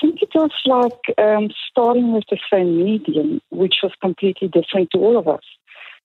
think it was like um, starting with the same medium, which was completely different to all of us.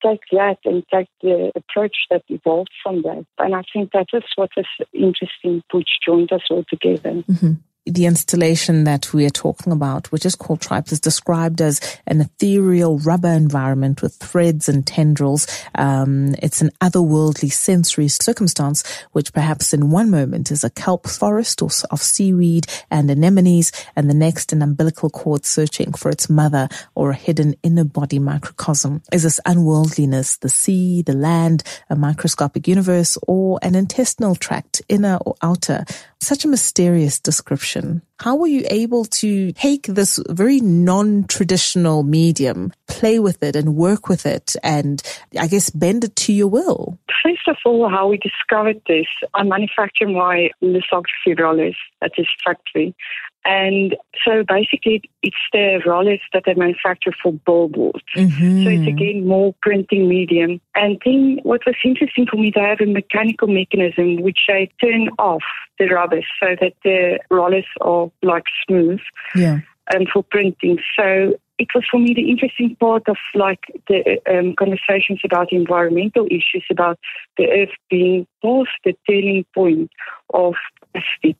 Take that and take the approach that evolved from that. And I think that is what is interesting, which joined us all together. Mm-hmm the installation that we are talking about, which is called Tribes, is described as an ethereal rubber environment with threads and tendrils. Um, it's an otherworldly sensory circumstance, which perhaps in one moment is a kelp forest or of seaweed and anemones, and the next an umbilical cord searching for its mother or a hidden inner body microcosm. Is this unworldliness the sea, the land, a microscopic universe, or an intestinal tract, inner or outer? Such a mysterious description. How were you able to take this very non-traditional medium, play with it and work with it and I guess bend it to your will? First of all, how we discovered this, I manufacture my lithography rollers at this factory. And so basically, it's the rollers that they manufacture for billboards. Mm-hmm. So it's again more printing medium. And then what was interesting for me, they have a mechanical mechanism which they turn off the rubbers so that the rollers are like smooth. Yeah. And for printing. So it was for me the interesting part of like the um, conversations about environmental issues, about the earth being both the turning point of plastic.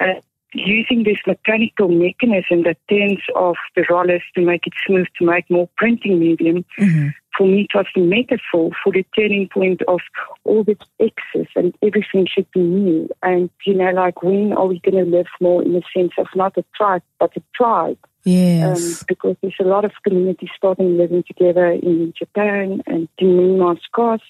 Uh, using this mechanical mechanism that turns off the rollers to make it smooth, to make more printing medium, mm-hmm. for me it was the metaphor for the turning point of all this excess and everything should be new. And, you know, like when are we going to live more in the sense of not a tribe, but a tribe? Yes. Um, because there's a lot of communities starting living together in Japan and in Myanmar's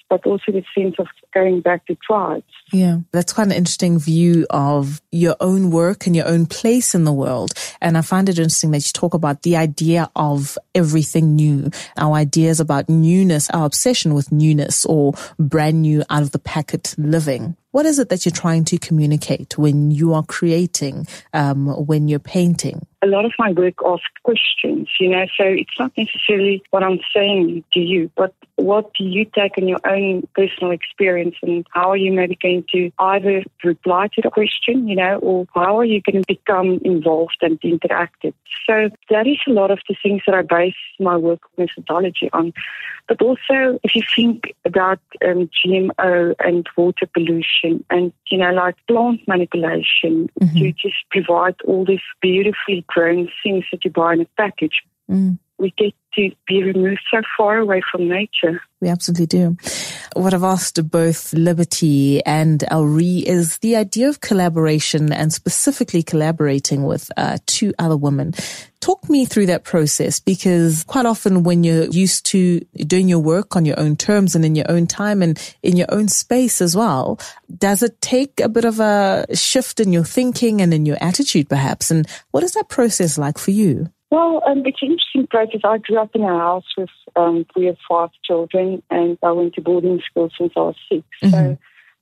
but also the sense of going back to tribes. Yeah, that's quite an interesting view of your own work and your own place in the world. And I find it interesting that you talk about the idea of everything new, our ideas about newness, our obsession with newness or brand new out of the packet living. What is it that you're trying to communicate when you are creating, um, when you're painting? A lot of my work asks questions, you know, so it's not necessarily what I'm saying to you, but what do you take in your own personal experience and how are you maybe going to either reply to the question, you know, or how are you going to become involved and interactive? So that is a lot of the things that I base my work methodology on. But also, if you think about um, GMO and water pollution and, you know, like plant manipulation mm-hmm. to just provide all these beautifully grown things that you buy in a package, mm. We get to be removed so far away from nature. We absolutely do. What I've asked both Liberty and Elrie is the idea of collaboration and specifically collaborating with uh, two other women. Talk me through that process because quite often when you're used to doing your work on your own terms and in your own time and in your own space as well, does it take a bit of a shift in your thinking and in your attitude perhaps? And what is that process like for you? Well, um, it's an interesting process. I grew up in a house with um, we have five children, and I went to boarding school since I was 6 mm-hmm. So,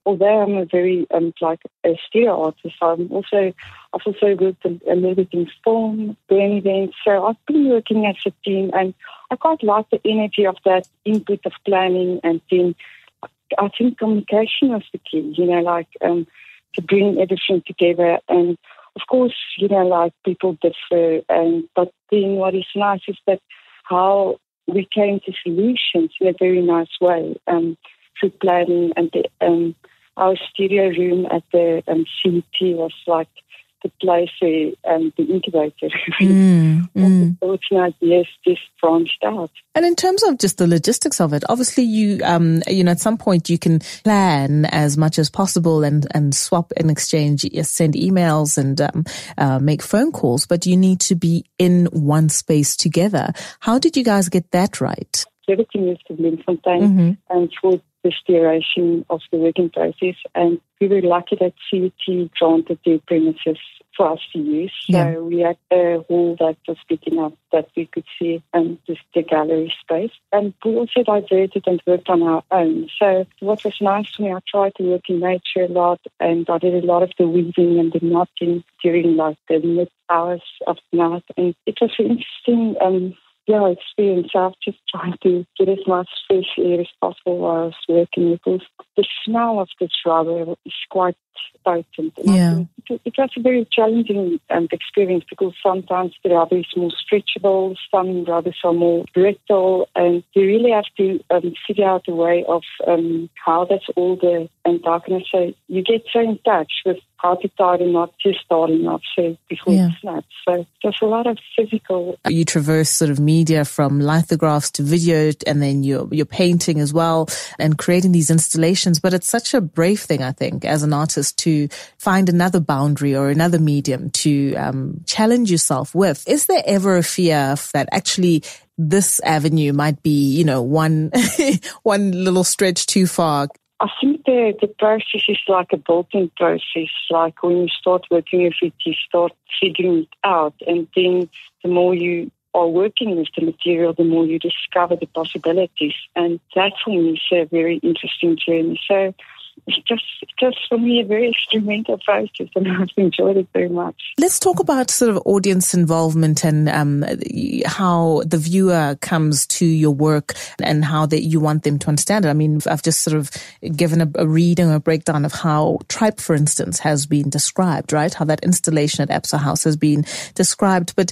although I'm a very um, like a studio artist, I'm also I've also worked a, a little bit in film, doing events. So I've been working as a team, and I quite like the energy of that input of planning and then I think communication was the key. You know, like um, to bring everything together and of course, you know, like people differ, and but then what is nice is that how we came to solutions in a very nice way um, through planning and the, um, our studio room at the um, CET was like the place um, the incubator. Mm, mm. Thoughts and ideas just branched out. And in terms of just the logistics of it, obviously you, um, you know, at some point you can plan as much as possible and, and swap and exchange, send emails and um, uh, make phone calls, but you need to be in one space together. How did you guys get that right? Everything is to Bloemfontein mm-hmm. and for the duration of the working process. And we were lucky that CET granted the premises for us to use. Yeah. So we had a hall that was big enough that we could see and just the gallery space. And we also diverted and worked on our own. So what was nice for me, I tried to work in nature a lot and I did a lot of the weaving and the knotting during like the mid hours of the night. And it was an interesting um, yeah, experience. I've just tried to get as much air as possible while I was working because the smell of this rubber is quite potent. And yeah. It, it, was a very challenging um, experience because sometimes the rubber is more stretchable, some rubbers are more brittle, and you really have to um, figure out a way of um, how that's all the, and how can I say, you get so in touch with how to tie them up, just starting up so before yeah. it snaps. So there's a lot of physical. You traverse sort of media from lithographs to video and then you're, you're painting as well and creating these installations. But it's such a brave thing, I think, as an artist to find another boundary or another medium to um, challenge yourself with. Is there ever a fear that actually this avenue might be, you know, one, one little stretch too far? I think the, the process is like a built-in process. Like when you start working with it, you start figuring it out. And then the more you are working with the material, the more you discover the possibilities. And that for me is a very interesting journey. So just, just for me a very experimental process, and I've enjoyed it very much. Let's talk about sort of audience involvement and um, how the viewer comes to your work and how that you want them to understand it. I mean, I've just sort of given a, a reading or a breakdown of how Tripe, for instance, has been described, right? How that installation at Absa House has been described, but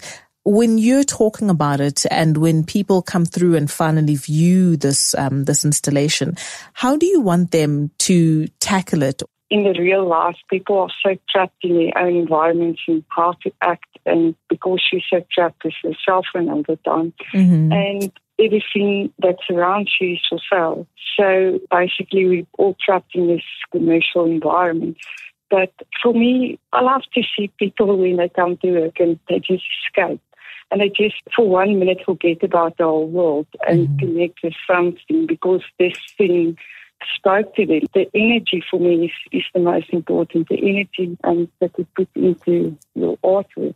when you're talking about it and when people come through and finally view this um, this installation, how do you want them to tackle it? In the real life, people are so trapped in their own environments and how to act, and because she's so trapped with herself and all the time, mm-hmm. and everything that surrounds you is for sale. So basically, we're all trapped in this commercial environment. But for me, I love to see people when they come to work and they just escape and I just for one minute forget about the whole world and mm-hmm. connect with something because this thing spoke to them. The energy for me is, is the most important, the energy um, that you put into your artwork.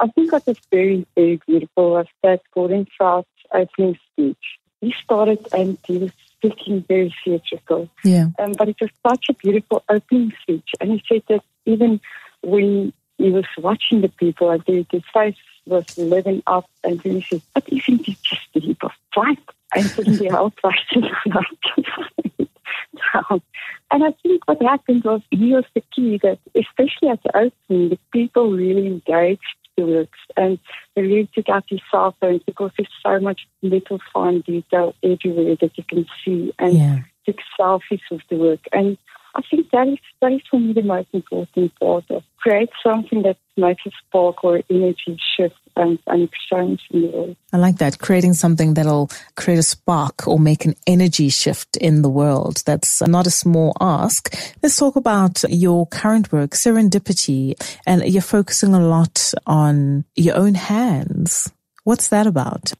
I think that is very, very beautiful was that Gordon Trout's opening speech. He started and he was speaking very theatrical. Yeah. Um, but it was such a beautiful opening speech. And he said that even when he was watching the people, and the face was living up and then he said, but isn't it just a heap of tripe? And suddenly our prices down. And I think what happened was he was the key that, especially at the opening, the people really engaged the works and they really took out his cell phones because there's so much little fine detail everywhere that you can see and yeah. took selfies of the work. And I think that is, that is for me the most important part of create something that makes a spark or energy shift and, and exchange in the world. I like that. Creating something that'll create a spark or make an energy shift in the world. That's not a small ask. Let's talk about your current work, Serendipity, and you're focusing a lot on your own hands. What's that about?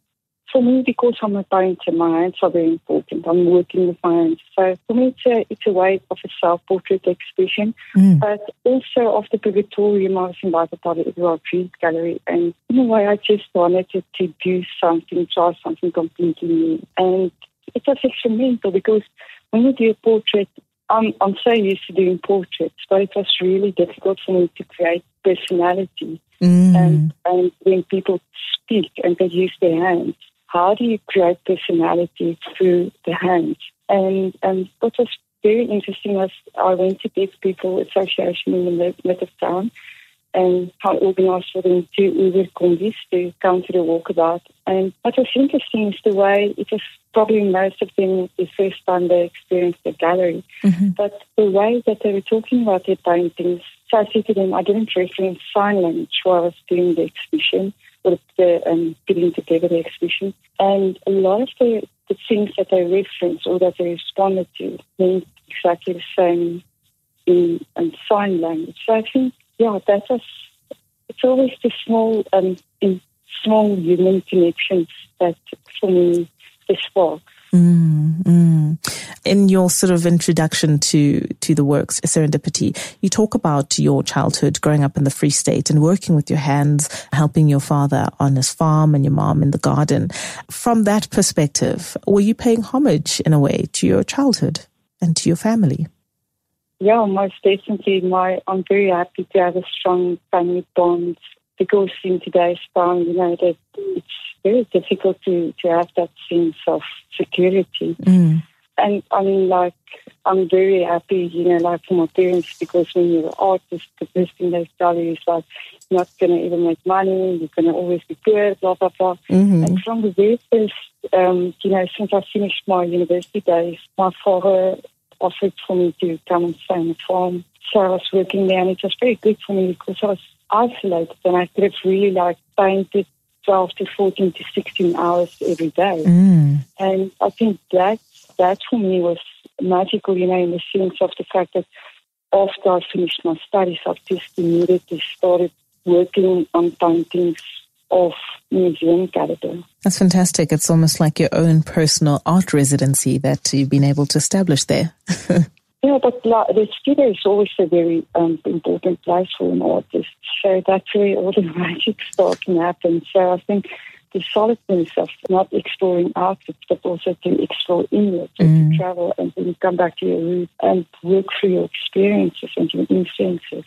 For me, because I'm a painter, my hands are very important. I'm working with my hands. So for me, it's a, it's a way of a self-portrait exhibition. mm. but also of the Purgatorium. I was invited by the Edward Reed Gallery, and in a way, I just wanted to, to do something, try something completely new. And it was experimental because when you do a portrait, I'm, I'm so used to doing portraits, but it was really difficult for me to create personality. Mm. And, and when people speak and they use their hands, how do you create personality through the hands? And and what was very interesting was I went to Deaf People Association in the middle of town and I organized for them to Uber combis to come to the walkabout. And what was interesting is the way it was probably most of them the first time they experienced the gallery. Mm-hmm. But the way that they were talking about their paintings, so I said to them, I didn't reference sign language while I was doing the exhibition or the um, putting together the exhibition. And a lot of the, the things that they referenced or that they responded to meant exactly the same in, in sign language. So I think, yeah, that was, it's always the small, um, small human connections that for me, the spark. Mm, mm. In your sort of introduction to, to the works, Serendipity, you talk about your childhood growing up in the Free State and working with your hands, helping your father on his farm and your mom in the garden. From that perspective, were you paying homage in a way to your childhood and to your family? Yeah, most definitely. My, I'm very happy to have a strong family bond because in today's time, you know, that it's very difficult to, to have that sense of security. Mm. And I'm like, I'm very happy, you know, like for my parents, because when you're an artist, the best thing they tell you is like, you're not going to even make money, you're going to always be poor, blah, blah, blah. Mm-hmm. And from the very first, um, you know, since I finished my university days, my father offered for me to come and stay on the farm. So I was working there, and it was very good for me because I was isolated, and I could have really like painted 12 to 14 to 16 hours every day. Mm. And I think that, that for me was magical, you know, in the sense of the fact that after I finished my studies, I just immediately started working on paintings of museum character. That's fantastic. It's almost like your own personal art residency that you've been able to establish there. Yeah, but the studio is always a very um, important place for an artist. So that's where all the magic start can happen. So I think the solidness of not exploring outfits, but also to explore inwards mm. to travel and then come back to your roots and work through your experiences and your influences.